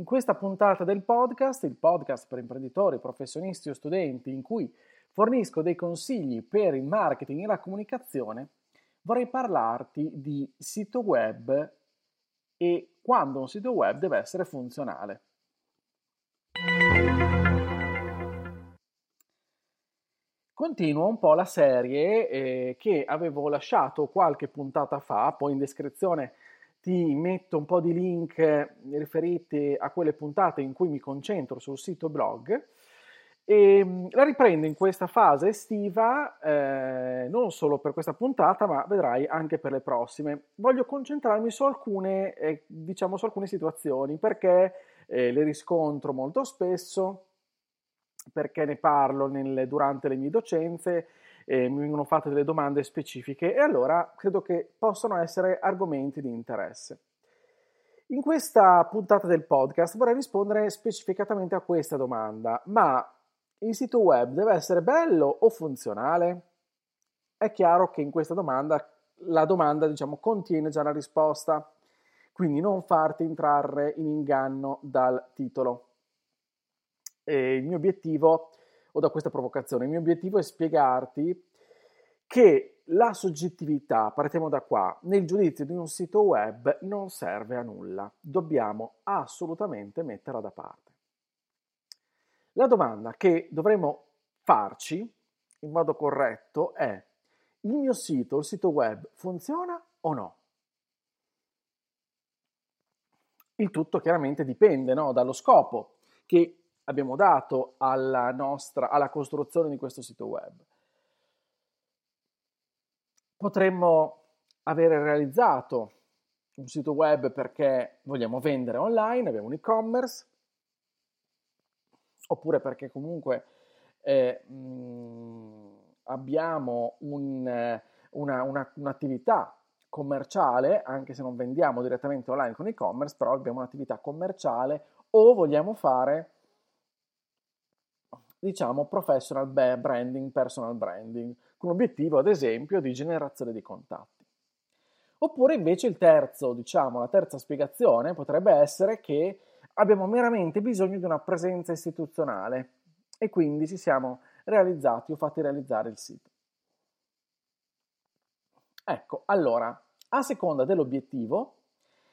In questa puntata del podcast, il podcast per imprenditori, professionisti o studenti, in cui fornisco dei consigli per il marketing e la comunicazione, vorrei parlarti di sito web e quando un sito web deve essere funzionale. Continuo un po' la serie eh, che avevo lasciato qualche puntata fa, poi in descrizione ti metto un po' di link riferiti a quelle puntate in cui mi concentro sul sito blog e mm, la riprendo in questa fase estiva eh, non solo per questa puntata ma vedrai anche per le prossime. Voglio concentrarmi su alcune, eh, diciamo, su alcune situazioni perché eh, le riscontro molto spesso perché ne parlo nel, durante le mie docenze, eh, mi vengono fatte delle domande specifiche e allora credo che possano essere argomenti di interesse. In questa puntata del podcast vorrei rispondere specificatamente a questa domanda, ma il sito web deve essere bello o funzionale? È chiaro che in questa domanda la domanda diciamo, contiene già la risposta, quindi non farti entrare in inganno dal titolo eh, il mio obiettivo, o da questa provocazione, il mio obiettivo è spiegarti che la soggettività, partiamo da qua, nel giudizio di un sito web non serve a nulla, dobbiamo assolutamente metterla da parte. La domanda che dovremo farci in modo corretto è il mio sito, il sito web, funziona o no? Il tutto chiaramente dipende no, dallo scopo che abbiamo dato alla nostra alla costruzione di questo sito web. Potremmo avere realizzato un sito web perché vogliamo vendere online, abbiamo un e-commerce, oppure perché comunque eh, abbiamo un, una, una, un'attività commerciale, anche se non vendiamo direttamente online con e-commerce, però abbiamo un'attività commerciale o vogliamo fare diciamo professional branding, personal branding, con l'obiettivo ad esempio di generazione di contatti. Oppure invece il terzo, diciamo, la terza spiegazione potrebbe essere che abbiamo meramente bisogno di una presenza istituzionale e quindi ci siamo realizzati o fatti realizzare il sito. Ecco, allora, a seconda dell'obiettivo,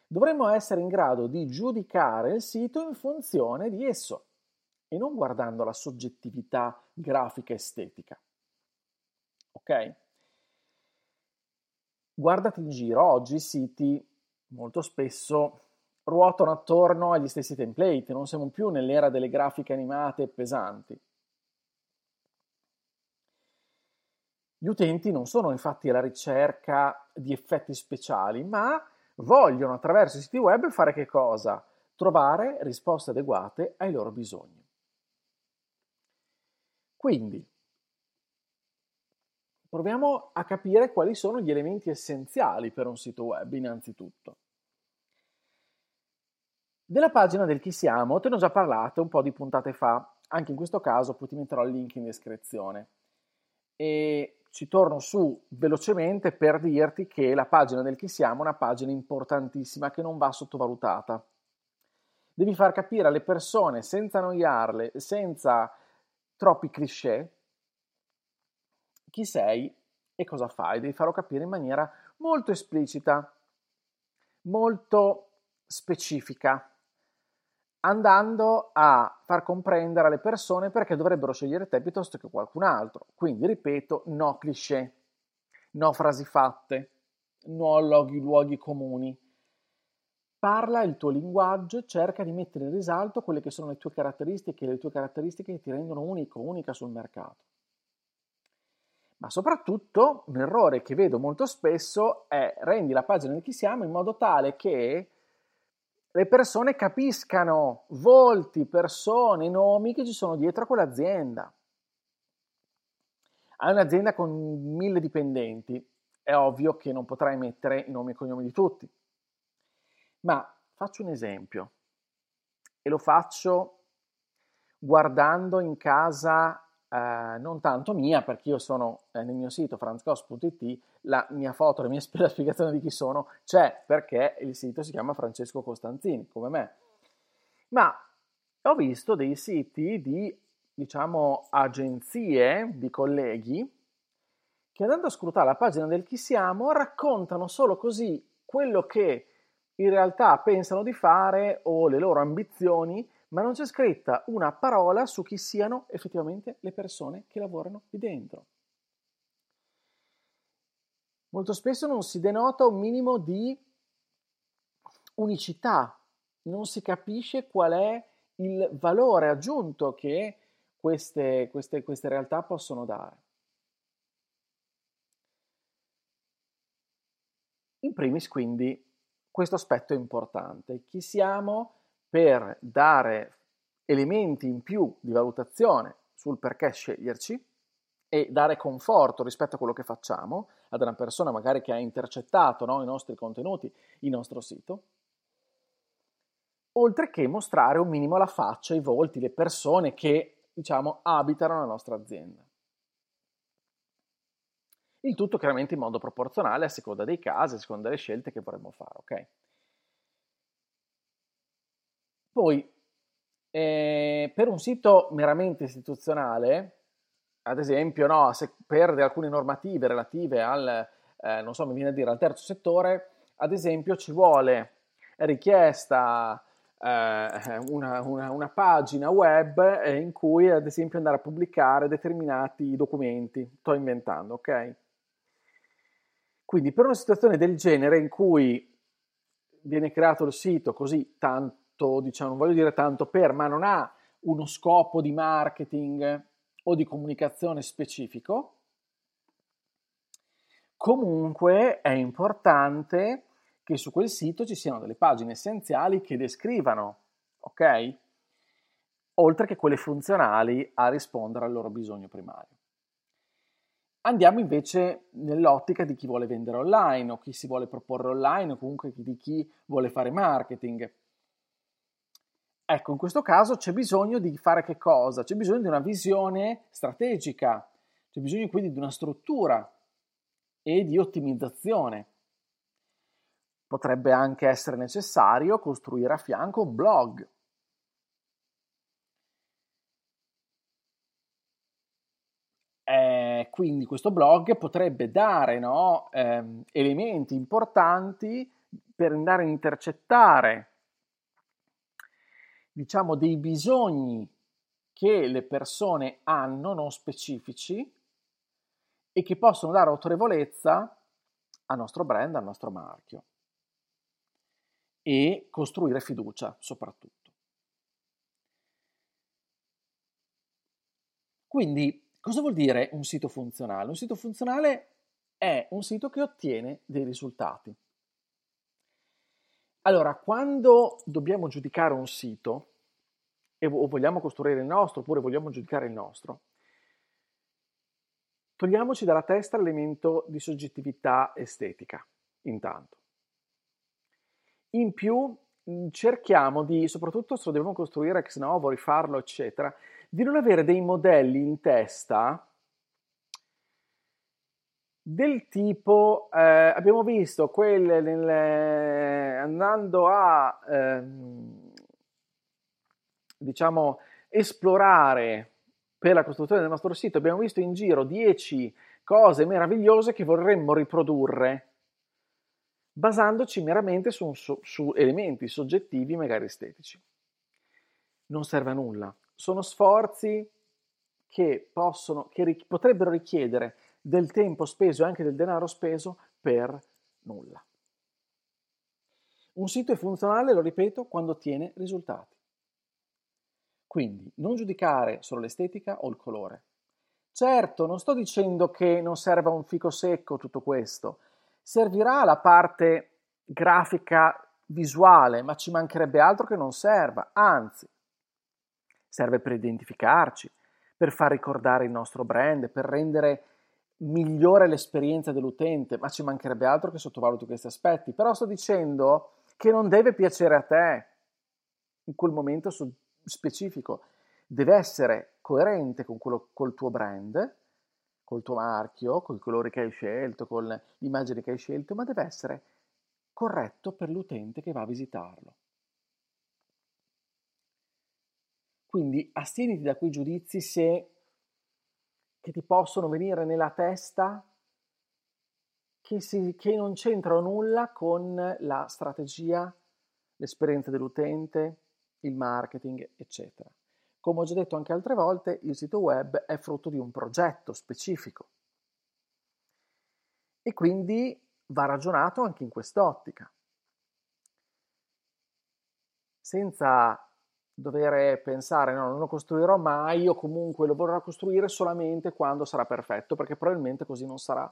dovremmo essere in grado di giudicare il sito in funzione di esso e non guardando la soggettività grafica estetica. Ok? Guardati in giro, oggi i siti molto spesso ruotano attorno agli stessi template, non siamo più nell'era delle grafiche animate e pesanti. Gli utenti non sono infatti alla ricerca di effetti speciali, ma vogliono attraverso i siti web fare che cosa? Trovare risposte adeguate ai loro bisogni. Quindi, proviamo a capire quali sono gli elementi essenziali per un sito web, innanzitutto. Della pagina del chi siamo te ne ho già parlato un po' di puntate fa, anche in questo caso poi ti metterò il link in descrizione. E ci torno su velocemente per dirti che la pagina del chi siamo è una pagina importantissima che non va sottovalutata. Devi far capire alle persone senza annoiarle, senza troppi cliché, chi sei e cosa fai. Devi farlo capire in maniera molto esplicita, molto specifica, andando a far comprendere alle persone perché dovrebbero scegliere te piuttosto che qualcun altro. Quindi, ripeto, no cliché, no frasi fatte, no luoghi, luoghi comuni Parla il tuo linguaggio, cerca di mettere in risalto quelle che sono le tue caratteristiche, le tue caratteristiche che ti rendono unico, unica sul mercato. Ma soprattutto un errore che vedo molto spesso è rendi la pagina di chi siamo in modo tale che le persone capiscano volti, persone, nomi che ci sono dietro a quell'azienda. Hai un'azienda con mille dipendenti, è ovvio che non potrai mettere i nomi e cognomi di tutti. Ma faccio un esempio e lo faccio guardando in casa eh, non tanto mia, perché io sono eh, nel mio sito franzcos.it, la mia foto, la mia spiegazione di chi sono c'è perché il sito si chiama Francesco Costanzini, come me. Ma ho visto dei siti di, diciamo, agenzie di colleghi che andando a scrutare la pagina del chi siamo raccontano solo così quello che in realtà pensano di fare o le loro ambizioni ma non c'è scritta una parola su chi siano effettivamente le persone che lavorano lì dentro. Molto spesso non si denota un minimo di unicità, non si capisce qual è il valore aggiunto che queste, queste, queste realtà possono dare. In primis quindi questo aspetto è importante, chi siamo, per dare elementi in più di valutazione sul perché sceglierci e dare conforto rispetto a quello che facciamo ad una persona magari che ha intercettato no, i nostri contenuti, il nostro sito, oltre che mostrare un minimo la faccia, i volti, le persone che diciamo abitano la nostra azienda. Il tutto chiaramente in modo proporzionale a seconda dei casi, a seconda delle scelte che vorremmo fare, ok? Poi, eh, per un sito meramente istituzionale, ad esempio, no, se per alcune normative relative al, eh, non so, mi viene a dire, al terzo settore, ad esempio ci vuole richiesta eh, una, una, una, pagina web eh, in cui, ad esempio, andare a pubblicare determinati documenti. Sto inventando, ok? Quindi per una situazione del genere in cui viene creato il sito così tanto diciamo, non voglio dire tanto per, ma non ha uno scopo di marketing o di comunicazione specifico, comunque è importante che su quel sito ci siano delle pagine essenziali che descrivano, ok? Oltre che quelle funzionali a rispondere al loro bisogno primario. Andiamo invece nell'ottica di chi vuole vendere online o chi si vuole proporre online o comunque di chi vuole fare marketing. Ecco, in questo caso c'è bisogno di fare che cosa? C'è bisogno di una visione strategica, c'è bisogno quindi di una struttura e di ottimizzazione. Potrebbe anche essere necessario costruire a fianco un blog. Eh, quindi questo blog potrebbe dare no, ehm, elementi importanti per andare a intercettare diciamo, dei bisogni che le persone hanno, non specifici, e che possono dare autorevolezza al nostro brand, al nostro marchio e costruire fiducia soprattutto. Quindi, cosa vuol dire un sito funzionale? Un sito funzionale è un sito che ottiene dei risultati. Allora, quando dobbiamo giudicare un sito, o vogliamo costruire il nostro, oppure vogliamo giudicare il nostro, togliamoci dalla testa l'elemento di soggettività estetica, intanto. In più, cerchiamo di, soprattutto se lo dobbiamo costruire ex novo, rifarlo, eccetera, di non avere dei modelli in testa del tipo, eh, abbiamo visto quelle nelle, andando a, ehm, diciamo, esplorare per la costruzione del nostro sito, abbiamo visto in giro 10 cose meravigliose che vorremmo riprodurre, basandoci meramente su, su, su elementi soggettivi, magari estetici. Non serve a nulla, sono sforzi che, possono, che ri- potrebbero richiedere del tempo speso e anche del denaro speso per nulla. Un sito è funzionale, lo ripeto, quando ottiene risultati. Quindi non giudicare solo l'estetica o il colore. Certo, non sto dicendo che non serva un fico secco tutto questo, servirà la parte grafica visuale, ma ci mancherebbe altro che non serva, anzi, serve per identificarci, per far ricordare il nostro brand, per rendere migliore l'esperienza dell'utente, ma ci mancherebbe altro che sottovaluti questi aspetti. Però sto dicendo che non deve piacere a te in quel momento specifico, deve essere coerente con quello, col tuo brand, col tuo marchio, con i colori che hai scelto, con l'immagine che hai scelto, ma deve essere corretto per l'utente che va a visitarlo. Quindi astieniti da quei giudizi se che ti possono venire nella testa che, si, che non c'entrano nulla con la strategia, l'esperienza dell'utente, il marketing, eccetera. Come ho già detto anche altre volte, il sito web è frutto di un progetto specifico e quindi va ragionato anche in quest'ottica. Senza dover pensare no, non lo costruirò mai, io comunque lo vorrò costruire solamente quando sarà perfetto, perché probabilmente così non sarà.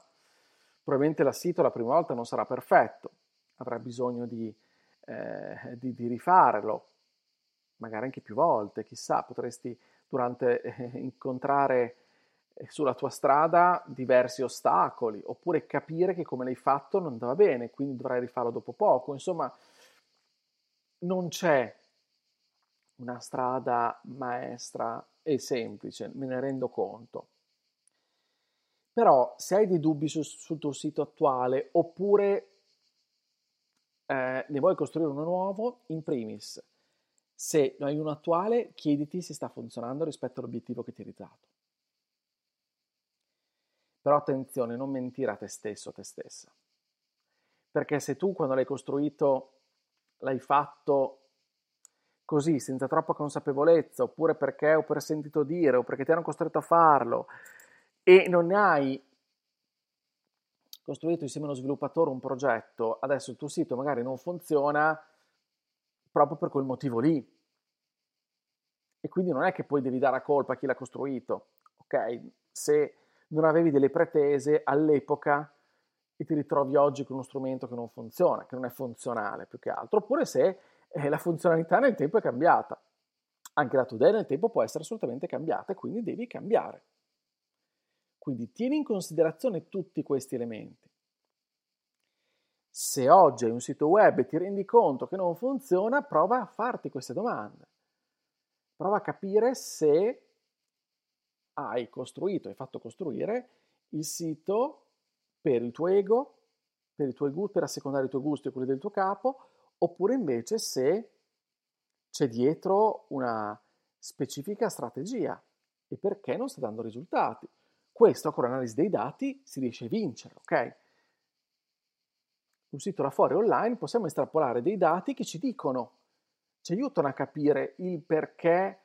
Probabilmente il sito la prima volta non sarà perfetto, avrà bisogno di, eh, di, di rifarlo, magari anche più volte, chissà, potresti durante eh, incontrare eh, sulla tua strada diversi ostacoli, oppure capire che come l'hai fatto non andava bene, quindi dovrai rifarlo dopo poco. Insomma, non c'è una strada maestra e semplice, me ne rendo conto. Però se hai dei dubbi su, sul tuo sito attuale oppure eh, ne vuoi costruire uno nuovo, in primis, se ne hai uno attuale, chiediti se sta funzionando rispetto all'obiettivo che ti eri dato. Però attenzione, non mentire a te stesso a te stessa. Perché se tu quando l'hai costruito l'hai fatto così, senza troppa consapevolezza, oppure perché o per sentito dire, o perché ti hanno costretto a farlo, e non hai costruito insieme a uno sviluppatore un progetto, adesso il tuo sito magari non funziona proprio per quel motivo lì. E quindi non è che poi devi dare a colpa a chi l'ha costruito, ok? Se non avevi delle pretese all'epoca e ti ritrovi oggi con uno strumento che non funziona, che non è funzionale più che altro, oppure se eh, la funzionalità nel tempo è cambiata. Anche la idea nel tempo può essere assolutamente cambiata e quindi devi cambiare. Quindi tieni in considerazione tutti questi elementi. Se oggi hai un sito web e ti rendi conto che non funziona, prova a farti queste domande. Prova a capire se hai costruito, hai fatto costruire il sito per il tuo ego, per, i tuoi gusti, per assecondare i tuoi gusti e quelli del tuo capo, oppure invece se c'è dietro una specifica strategia e perché non sta dando risultati. Questo con l'analisi dei dati si riesce a vincere, ok? Un sito fuori online possiamo estrapolare dei dati che ci dicono, ci aiutano a capire il perché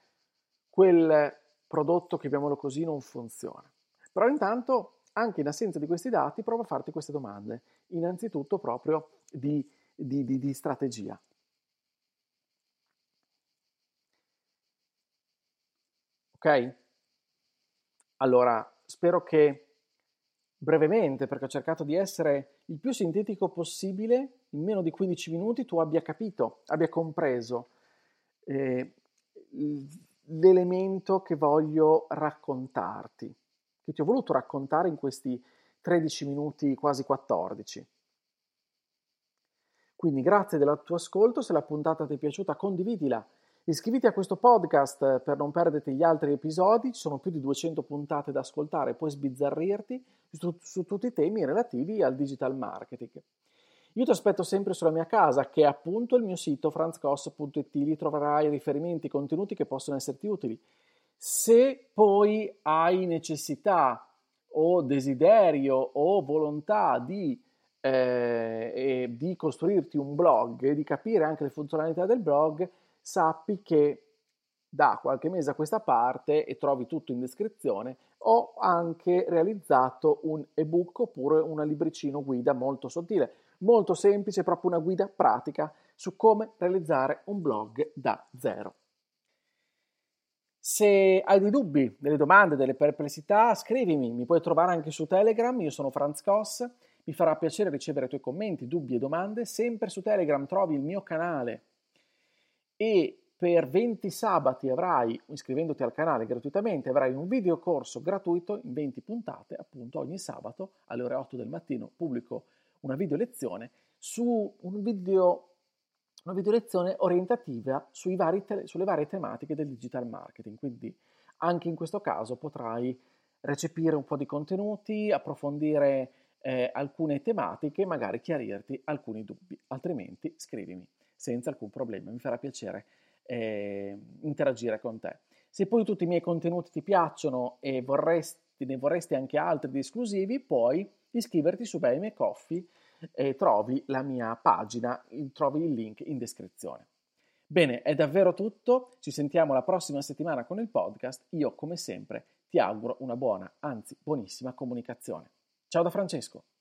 quel prodotto, chiamiamolo così, non funziona. Però intanto, anche in assenza di questi dati, prova a farti queste domande. Innanzitutto proprio di di, di, di strategia. Ok? Allora, spero che brevemente, perché ho cercato di essere il più sintetico possibile, in meno di 15 minuti tu abbia capito, abbia compreso eh, l'elemento che voglio raccontarti, che ti ho voluto raccontare in questi 13 minuti, quasi 14. Quindi grazie del tuo ascolto, se la puntata ti è piaciuta condividila. Iscriviti a questo podcast per non perderti gli altri episodi, ci sono più di 200 puntate da ascoltare, puoi sbizzarrirti su, su tutti i temi relativi al digital marketing. Io ti aspetto sempre sulla mia casa, che è appunto il mio sito franzcos.it, lì troverai riferimenti, contenuti che possono esserti utili. Se poi hai necessità o desiderio o volontà di eh, di costruirti un blog e di capire anche le funzionalità del blog, sappi che da qualche mese a questa parte, e trovi tutto in descrizione, ho anche realizzato un ebook oppure una libricino guida molto sottile, molto semplice, proprio una guida pratica su come realizzare un blog da zero. Se hai dei dubbi, delle domande, delle perplessità, scrivimi, mi puoi trovare anche su Telegram, io sono Franz Koss Mi farà piacere ricevere i tuoi commenti, dubbi e domande. Sempre su Telegram trovi il mio canale e per 20 sabati avrai, iscrivendoti al canale gratuitamente, avrai un video corso gratuito in 20 puntate, appunto ogni sabato alle ore 8 del mattino pubblico una video lezione su un video, una video lezione orientativa vari te- sulle varie tematiche del digital marketing. Quindi anche in questo caso potrai recepire un po' di contenuti, approfondire eh, alcune tematiche, magari chiarirti alcuni dubbi, altrimenti scrivimi senza alcun problema, mi farà piacere eh, interagire con te. Se poi tutti i miei contenuti ti piacciono e vorresti, ne vorresti anche altri di esclusivi, puoi iscriverti su Buy Coffee e trovi la mia pagina, trovi il link in descrizione. Bene, è davvero tutto, ci sentiamo la prossima settimana con il podcast, io come sempre ti auguro una buona, anzi buonissima comunicazione. Ciao da Francesco!